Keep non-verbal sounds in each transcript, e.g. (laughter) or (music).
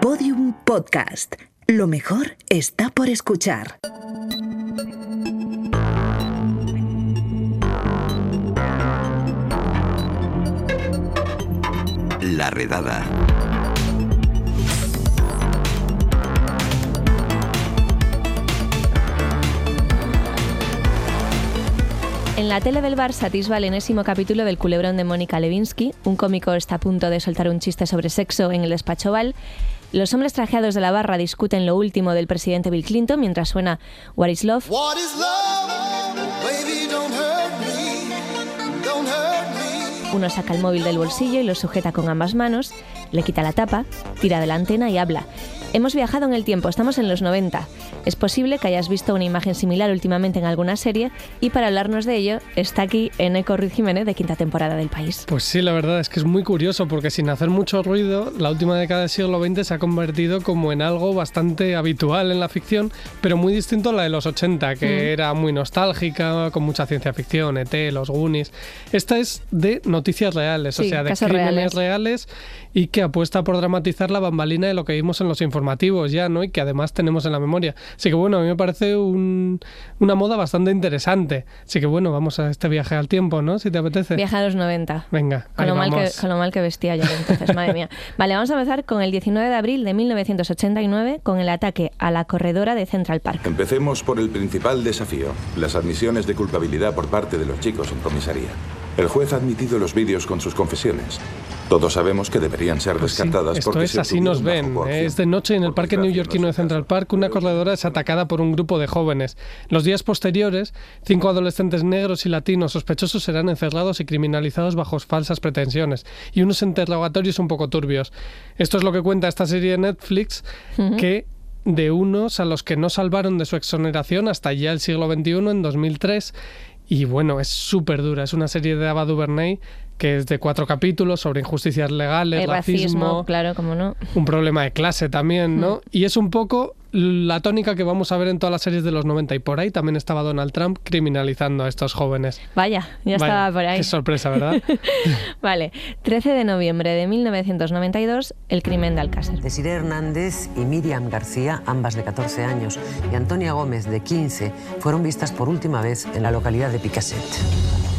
Podium Podcast. Lo mejor está por escuchar. La redada. En la tele del bar satisfa el enésimo capítulo del culebrón de Mónica Levinsky. Un cómico está a punto de soltar un chiste sobre sexo en el despacho Val. Los hombres trajeados de la barra discuten lo último del presidente Bill Clinton mientras suena What is Love. What is love? Baby, don't hurt me. Don't hurt me. Uno saca el móvil del bolsillo y lo sujeta con ambas manos, le quita la tapa, tira de la antena y habla. Hemos viajado en el tiempo, estamos en los 90. Es posible que hayas visto una imagen similar últimamente en alguna serie y para hablarnos de ello está aquí Eneco Ruiz Jiménez de quinta temporada del país. Pues sí, la verdad es que es muy curioso porque sin hacer mucho ruido, la última década del siglo XX se ha convertido como en algo bastante habitual en la ficción, pero muy distinto a la de los 80, que Mm. era muy nostálgica, con mucha ciencia ficción, ET, los Goonies. Esta es de noticias reales, o Sí, sea, de crímenes reales. y que apuesta por dramatizar la bambalina de lo que vimos en los informativos ya, ¿no? Y que además tenemos en la memoria. Así que bueno, a mí me parece un- una moda bastante interesante. Así que bueno, vamos a este viaje al tiempo, ¿no? Si te apetece. Viaje a los 90. Venga, Con ahí lo, mal que, vamos. con lo mal que vestía yo entonces, madre mía. Vale, vamos a empezar con el 19 de abril de 1989 con el ataque a la corredora de Central Park. Empecemos por el principal desafío, las admisiones de culpabilidad por parte de los chicos en comisaría. El juez ha admitido los vídeos con sus confesiones. Todos sabemos que deberían ser Pues sí, descartadas esto porque es se así nos ven. coacción. Es de noche en el parque neoyorquino no de Central. Park una corredora es atacada por un grupo de jóvenes. Los días posteriores, cinco adolescentes negros y latinos sospechosos serán encerrados y criminalizados bajo falsas pretensiones y unos interrogatorios un poco turbios. Esto es lo que cuenta esta serie de Netflix que de unos a los que no salvaron de su exoneración hasta ya el siglo XXI en 2003 y bueno, es súper dura. Es una serie de Ava DuVernay que es de cuatro capítulos sobre injusticias legales, El racismo, racismo, claro, como no. un problema de clase también, ¿no? Y es un poco la tónica que vamos a ver en todas las series de los 90 y por ahí también estaba Donald Trump criminalizando a estos jóvenes. Vaya, ya Vaya, estaba por ahí. Qué sorpresa, ¿verdad? (laughs) Vale, 13 de noviembre de 1992, el crimen de Alcácer. Desiree Hernández y Miriam García, ambas de 14 años, y Antonia Gómez, de 15, fueron vistas por última vez en la localidad de Picaset.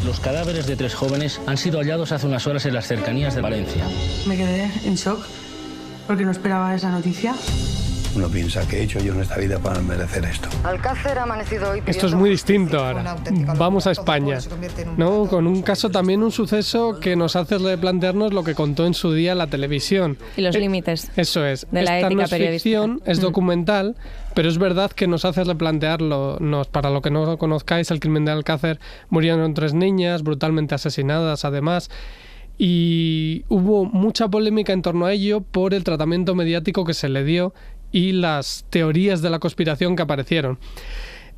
Los cadáveres de tres jóvenes han sido hallados hace unas horas en las cercanías de Valencia. Me quedé en shock porque no esperaba esa noticia. Uno piensa que he hecho yo en esta vida para merecer esto. Alcácer ha amanecido hoy Esto es muy distinto ahora. Vamos a España. ¿no? Con un caso también, un suceso que nos hace replantearnos lo que contó en su día la televisión. Y los Eh, límites. Eso es. de la Esta ética no es periodística. ficción, es Mm. documental, pero es verdad que nos hace replantearlo. Nos, para lo que no conozcáis, el crimen de Alcácer murieron tres niñas, brutalmente asesinadas además. Y hubo mucha polémica en torno a ello por el tratamiento mediático que se le dio y las teorías de la conspiración que aparecieron.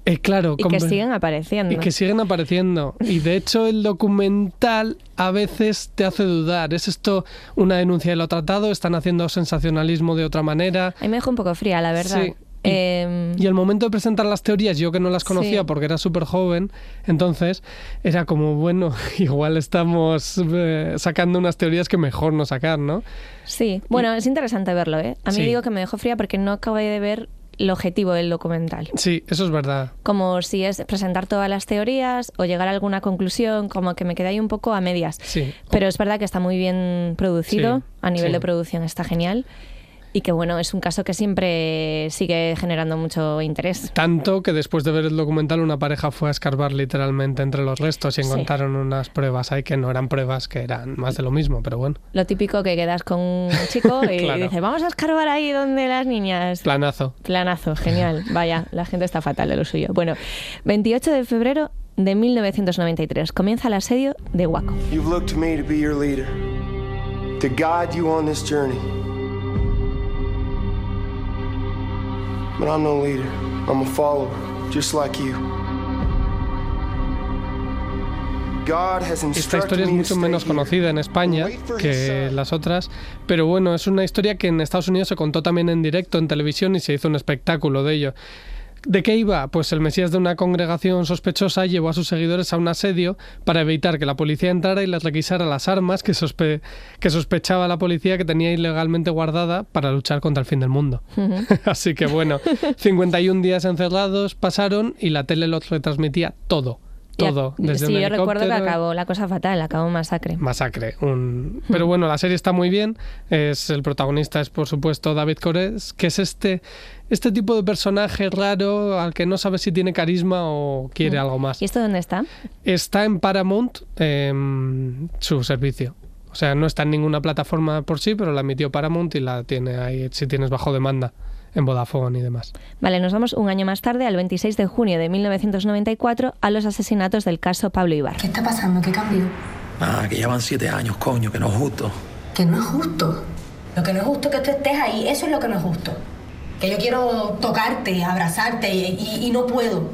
Eh, claro, Y que siguen apareciendo. y que siguen apareciendo. Y de hecho el documental a veces te hace dudar. ¿Es esto una denuncia de lo tratado? ¿Están haciendo sensacionalismo de otra manera? A mí me dejó un poco fría, la verdad. Sí. Y- Y al momento de presentar las teorías, yo que no las conocía Sí. porque era súper joven, entonces era como, bueno, (laughs) igual estamos eh, sacando unas teorías que mejor no sacar, ¿no? sí, bueno, es interesante verlo, ¿eh? A mí Sí. digo que me dejó fría porque no acabé de ver el objetivo del documental. Sí, eso es verdad. Como si es presentar todas las teorías o llegar a alguna conclusión, como que me quedé ahí un poco a medias. Sí. Pero es verdad que está muy bien producido, Sí, a nivel de producción está genial. Y que bueno, es un caso que siempre sigue generando mucho interés. Tanto que después de ver el documental una pareja fue a escarbar literalmente entre los restos y Sí. encontraron unas pruebas ahí que no eran pruebas, que eran más de lo mismo, pero bueno, Lo típico que quedas con un chico (laughs) y Claro. dices, vamos a escarbar ahí donde las niñas. planazo. Planazo, (laughs) genial. Vaya, la gente está fatal de lo suyo. Bueno, 28 de febrero de 1993 comienza el asedio de Waco. You've looked to me to be your leader, to guide you on this journey. But I'm no leader. I'm a follower, just like you. Esta historia es mucho menos conocida en España que las otras, pero bueno, es una historia que en Estados Unidos se contó también en directo en televisión y se hizo un espectáculo de ello. ¿De qué iba? Pues el Mesías de una congregación sospechosa llevó a sus seguidores a un asedio para evitar que la policía entrara y les requisara las armas que, sospe- que sospechaba la policía que tenía ilegalmente guardada para luchar contra el fin del mundo. (laughs) Así que bueno, 51 días encerrados pasaron y la tele los retransmitía todo. Todo. Desde sí, un yo recuerdo que acabó la cosa fatal, acabó masacre. Masacre. Un... (laughs) Pero bueno, la serie está muy bien. Es, el protagonista es, por supuesto, David Cores, que es este, este tipo de personaje raro al que no sabes si tiene carisma o quiere algo más. ¿Y esto dónde está? Está en Paramount, em, su servicio. O sea, no está en ninguna plataforma por sí, pero la emitió Paramount y la tiene ahí si tienes bajo demanda en Vodafone y demás. Vale, nos vamos un año más tarde, al 26 de junio de 1994, a los asesinatos del caso Pablo Ibar. ¿Qué está pasando? ¿Qué cambió? Ah, que ya van siete años, coño, que no es justo. Que no es justo. Lo que no es justo es que tú estés ahí, eso es lo que no es justo. Que yo quiero tocarte, abrazarte y, y- y no puedo.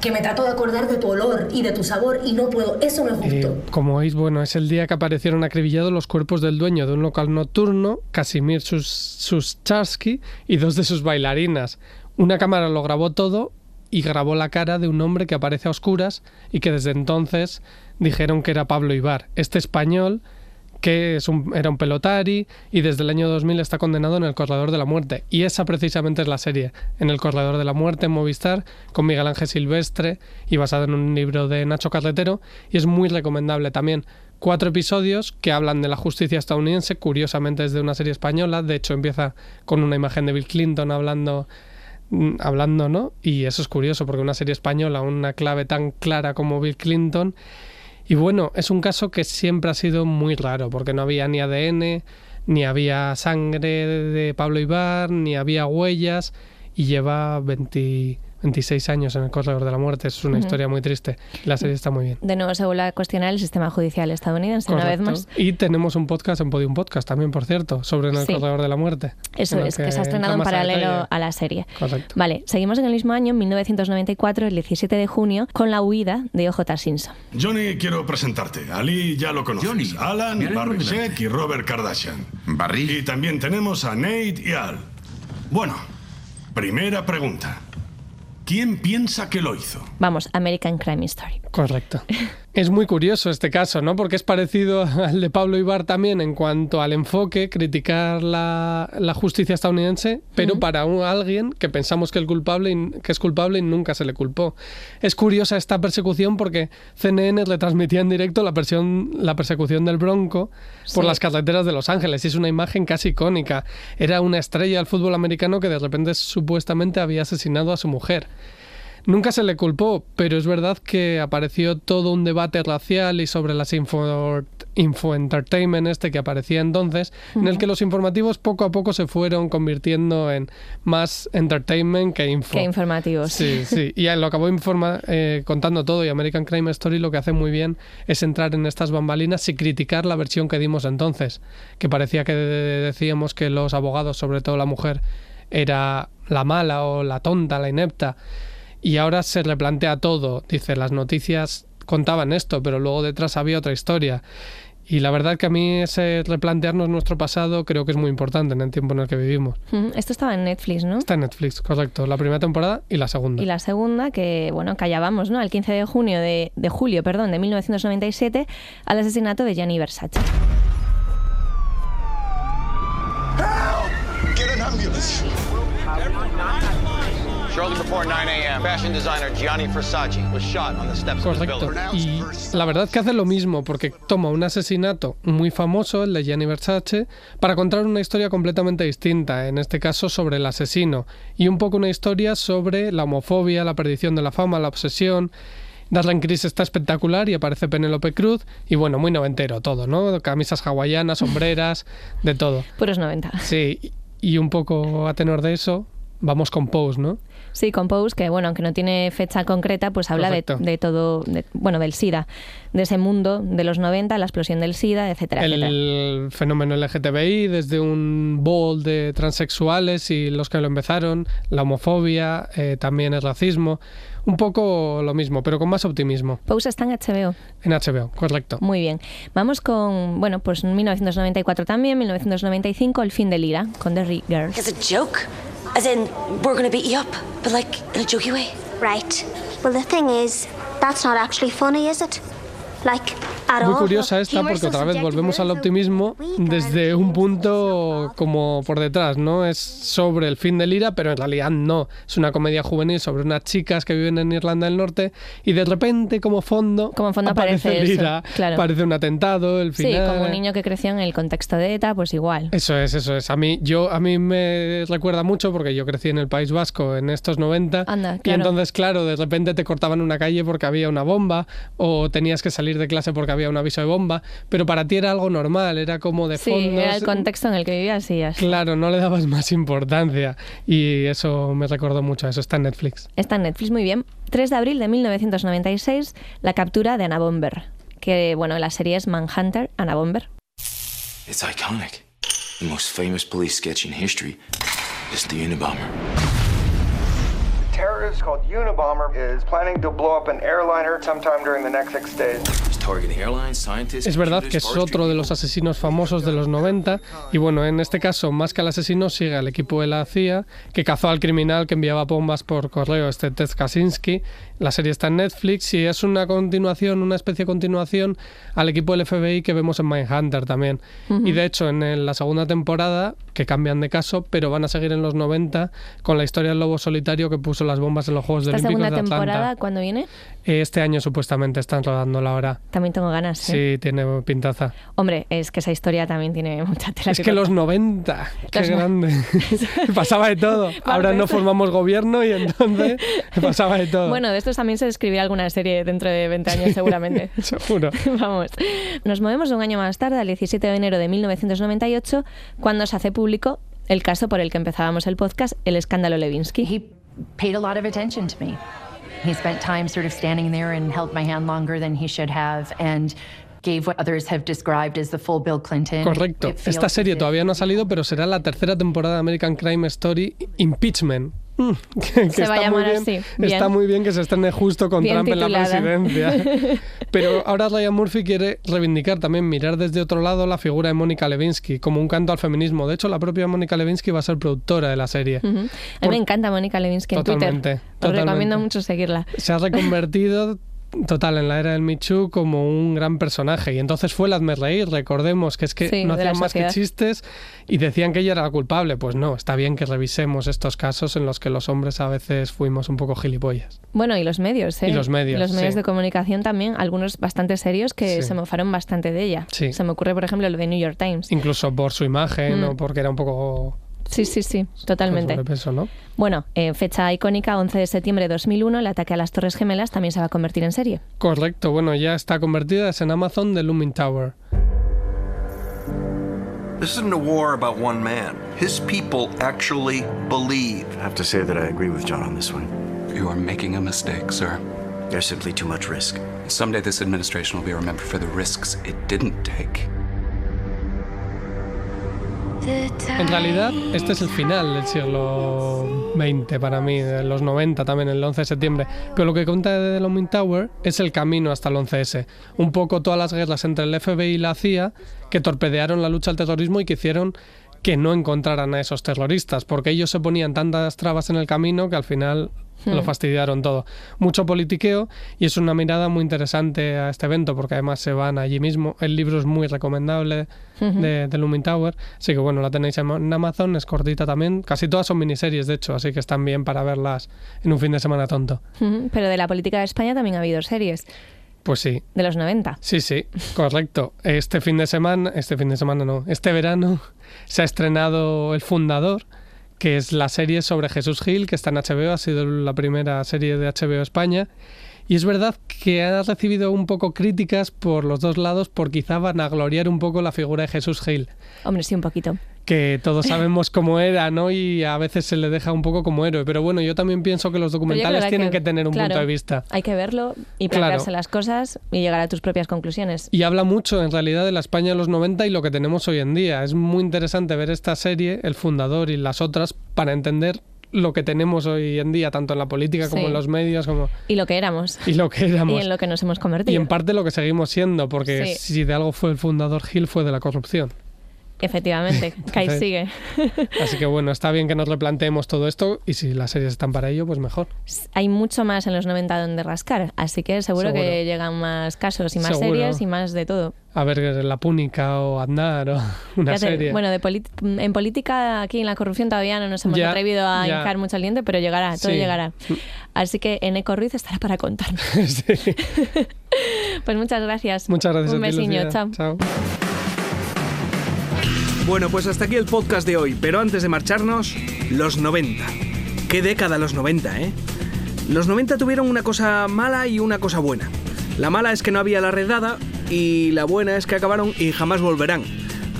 Que me trato de acordar de tu olor y de tu sabor y no puedo, eso no es justo. Eh, como veis, bueno, es el día que aparecieron acribillados los cuerpos del dueño de un local nocturno, Casimir Sus- Suscharsky, y dos de sus bailarinas. Una cámara lo grabó todo y grabó la cara de un hombre que aparece a oscuras y que desde entonces dijeron que era Pablo Ibar, este español que es un- era un pelotari y desde el año 2000 está condenado en El Corredor de la Muerte. Y esa precisamente es la serie, en El Corredor de la Muerte, en Movistar, con Miguel Ángel Silvestre y basada en un libro de Nacho Carretero. Y es muy recomendable también. Cuatro episodios que hablan de la justicia estadounidense, curiosamente es de una serie española. De hecho, empieza con una imagen de Bill Clinton hablando mm, hablando, ¿no? Y eso es curioso porque una serie española, una clave tan clara como Bill Clinton. Y bueno, es un caso que siempre ha sido muy raro porque no había ni ADN, ni había sangre de Pablo Ibar, ni había huellas y lleva 20 26 años en el corredor de la muerte. Es una historia muy triste. La serie está muy bien. De nuevo se vuelve a cuestionar el sistema judicial estadounidense una vez más. Y tenemos un podcast en Podium Podcast también, por cierto, sobre en el Sí. corredor de la muerte. Eso es, que, se ha estrenado en a paralelo a la serie. Correcto. Vale, seguimos en el mismo año, en 1994, el 17 de junio, con la huida de OJ Simpson. Johnny, quiero presentarte. Ali ya lo conoces. Alan, Barry Sheck y Robert Kardashian. Barry. Y también tenemos a Nate y Al. Bueno, primera pregunta. ¿Quién piensa que lo hizo? Vamos, American Crime Story. Correcto. (laughs) Es muy curioso este caso, ¿no? Porque es parecido (laughs) al de Pablo Ibar también en cuanto al enfoque, criticar la, la justicia estadounidense, pero para un- alguien que pensamos que, el culpable, que es culpable y nunca se le culpó. Es curiosa esta persecución porque CNN retransmitía en directo la, persión- la persecución del Bronco por Sí. las carreteras de Los Ángeles y es una imagen casi icónica. Era una estrella del fútbol americano que de repente supuestamente había asesinado a su mujer. Nunca se le culpó, pero es verdad que apareció todo un debate racial y sobre las info, info entertainment este que aparecía entonces, en el que los informativos poco a poco se fueron convirtiendo en más entertainment que info. Qué informativos. Sí, sí. Y lo acabó informa, eh, contando todo y American Crime Story lo que hace muy bien es entrar en estas bambalinas y criticar la versión que dimos entonces, que parecía que de- decíamos que los abogados, sobre todo la mujer, era la mala o la tonta, la inepta. Y ahora se replantea todo. Dice, las noticias contaban esto, pero luego detrás había otra historia. Y la verdad que a mí ese replantearnos nuestro pasado creo que es muy importante en el tiempo en el que vivimos. Esto estaba en Netflix, ¿no? Está en Netflix, correcto. La primera temporada y la segunda. Y la segunda, que bueno, que allá vamos, ¿no? El 15 de junio de, de julio, perdón, de 1997, al asesinato de Gianni Versace. Shortly before 9 a.m., fashion designer Gianni Versace was shot on the steps of his Correcto. building. Y la verdad que hace lo mismo, porque toma un asesinato muy famoso, el de Gianni Versace, para contar una historia completamente distinta, en este caso sobre el asesino, y un poco una historia sobre la homofobia, la perdición de la fama, la obsesión. Darren Criss está espectacular y aparece Penélope Cruz, y bueno, muy noventero todo, ¿no? Camisas hawaianas, sombreras, de todo. Puros 90. Sí, y un poco a tenor de eso, vamos con Pose, ¿no? Sí, Compose, que bueno, aunque no tiene fecha concreta, pues habla de, de todo, de- bueno, del SIDA, de ese mundo de los 90, la explosión del SIDA, etcétera, etcétera. el fenómeno LGTBI, desde un ball de transexuales y los que lo empezaron, la homofobia, eh, también el racismo, un poco lo mismo, pero con más optimismo. Pose está en HBO. En HBO, correcto. Muy bien. Vamos con, bueno, pues 1994 también, 1995, El fin del ira, con The Girls. It's a joke. As in, we're gonna beat you up, but like in a jokey way. Right. Well, the thing is, that's not actually funny, is it? Muy curiosa esta porque otra vez volvemos al optimismo desde un punto como por detrás, ¿no? Es sobre el fin del ira, pero en realidad no. Es una comedia juvenil sobre unas chicas que viven en Irlanda del Norte y de repente como fondo, Como fondo aparece aparece el eso, ira, claro. aparece un atentado, el Sí, final. como un niño que creció en el contexto de ETA, pues igual. Eso es, eso es. A mí, yo, a mí me recuerda mucho porque yo crecí en el País Vasco en estos 90 Anda, y claro. entonces, claro, de repente te cortaban una calle porque había una bomba o tenías que salir de clase porque había un aviso de bomba, pero para ti era algo normal, era como de Sí, fondo. era el contexto en el que vivías y ya está. Claro, no le dabas más importancia y eso me recordó mucho a eso. Está en Netflix. Está en Netflix muy bien. 3 de abril de 1996, la captura de Anna Bomber. Que, bueno, la serie es Manhunter, Anna Bomber. It's iconic. The most famous police sketch in history is the Unabomber. Terrorist called Unabomber is planning to blow up an airliner sometime during the next six days. Es verdad que es otro de los asesinos famosos de los 90 y bueno, en este caso, más que al asesino, sigue al equipo de la CIA que cazó al criminal que enviaba bombas por correo, este Ted Kaczynski. La serie está en Netflix y es una continuación, una especie de continuación al equipo del FBI que vemos en Mindhunter también. Ujú. Y de hecho, en la segunda temporada, que cambian de caso, pero van a seguir en los 90 con la historia del lobo solitario que puso las bombas en los Juegos Esta Olímpicos segunda de Atlanta. temporada, ¿cuándo viene? Este año supuestamente están rodándola ahora. También tengo ganas. ¿eh? Sí, tiene pintaza. Hombre, es que esa historia también tiene mucha tela. Es que los 90, qué Los no- grande. (laughs) pasaba de todo. Ahora no formamos gobierno y entonces (laughs) pasaba de todo. Bueno, de estos también se escribirá alguna serie dentro de 20 años seguramente. (laughs) Seguro. Vamos. Nos movemos un año más tarde, al 17 de enero de 1998, cuando se hace público el caso por el que empezábamos el podcast, el escándalo Levinsky. Paid a lot of attention to me. He spent time sort of standing there and held my hand longer than he should have and gave what others have described as the full Bill Clinton. Correcto. Esta serie todavía no ha salido, pero será la tercera temporada de American Crime Story Impeachment. Mm, (laughs) que- que Se va a llamar bien, así. Bien. Está muy bien que se estrene justo con Bien Trump en la presidencia. (laughs) Pero ahora Ryan Murphy quiere reivindicar también, mirar desde otro lado la figura de Mónica Lewinsky, como un canto al feminismo. De hecho, la propia Mónica Lewinsky va a ser productora de la serie. A mí me encanta Mónica Lewinsky en Totalmente, Twitter. Os recomiendo mucho seguirla. Se ha reconvertido total en la era del Too como un gran personaje. Y entonces fue el hazme reír. Recordemos que es que Sí, no hacían más que chistes y decían que ella era la culpable. Pues no, está bien que revisemos estos casos en los que los hombres a veces fuimos un poco gilipollas. Bueno, y los medios, ¿eh? Y los medios, Los medios sí. de comunicación también, algunos bastante serios que Sí. se mofaron bastante de ella. Se me ocurre, por ejemplo, lo de New York Times. Incluso por su imagen Mm. o porque era un poco Sí, sí, sí, totalmente. sobrepeso, ¿no? Bueno, eh, fecha icónica, 11 de septiembre de 2001, el ataque a las Torres Gemelas también se va a convertir en serie. Correcto, bueno, ya está convertida, es en Amazon de Looming Tower. This isn't a war about one man. His people actually believe. I have to say that I agree with John on this one. You are making a mistake, sir. There's simply too much risk. Someday this administration will be remembered for the risks it didn't take. En realidad, este es el final del siglo XX para mí, de los 90 también, el 11 de septiembre. Pero lo que cuenta de Looming Tower es el camino hasta el 11S. Un poco todas las guerras entre el FBI y la CIA que torpedearon la lucha al terrorismo y que hicieron que no encontraran a esos terroristas, porque ellos se ponían tantas trabas en el camino que al final Hmm. lo fastidiaron todo. Mucho politiqueo y es una mirada muy interesante a este evento, porque además se van allí mismo. El libro es muy recomendable de, de Looming Tower, así que bueno, la tenéis en Amazon, es cortita también. Casi todas son miniseries, de hecho, así que están bien para verlas en un fin de semana tonto. Pero de la política de España también ha habido series, Pues sí, de los 90. Sí, sí, correcto. Este fin de semana, este fin de semana no, este verano se ha estrenado El Fundador, que es la serie sobre Jesús Gil, que está en HBO, ha sido la primera serie de HBO España. Y es verdad que ha recibido un poco críticas por los dos lados por quizá vanagloriar un poco la figura de Jesús Gil, Hombre, sí, un poquito. Que todos (laughs) sabemos cómo era, ¿no? Y a veces se le deja un poco como héroe. Pero bueno, yo también pienso que los documentales tienen que, tener un claro, punto de vista. Hay que verlo y Claro. plantearse las cosas y llegar a tus propias conclusiones. Y habla mucho en realidad de la España de los 90 y lo que tenemos hoy en día. Es muy interesante ver esta serie, El Fundador y las otras, para entender lo que tenemos hoy en día, tanto en la política como Sí. en los medios, como Y lo que éramos. y lo que éramos. Y en lo que nos hemos Y convertido. en parte lo que seguimos siendo, porque Sí. si de algo fue el fundador Gil fue de la corrupción. Efectivamente, (laughs) Kai sigue. (laughs) Así que bueno, está bien que nos replanteemos todo esto y si las series están para ello, pues mejor. Hay mucho más en los 90 donde rascar, así que seguro, Seguro. que llegan más casos y más Seguro. series y más de todo. A ver, La Púnica o Aznar o (laughs) una Fíjate, serie. Bueno, de en política, aquí en la corrupción todavía no nos hemos Ya, atrevido a ya. hincar mucho el diente, pero llegará, todo Sí. llegará. Así que Eneco Ruiz estará para contarnos. pues muchas gracias. Muchas gracias Un a ti, besiño, Lucía. chao. Bueno, pues hasta aquí el podcast de hoy, pero antes de marcharnos, los 90. Qué década los 90, ¿eh? Los 90 tuvieron una cosa mala y una cosa buena. La mala es que no había la redada y la buena es que acabaron y jamás volverán.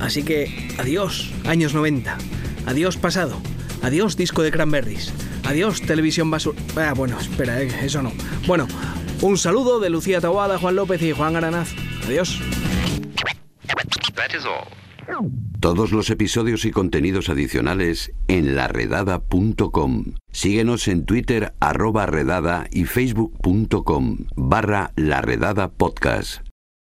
Así que adiós, años 90. Adiós pasado. Adiós disco de Cranberries. Adiós televisión basura. Ah, bueno, espera, eh, eso no. Bueno, un saludo de Lucía Taboada, Juan López y Juan Aranaz. Adiós. Todos los episodios y contenidos adicionales en laredada.com. Síguenos en Twitter arroba redada y facebook.com barra laredada podcast.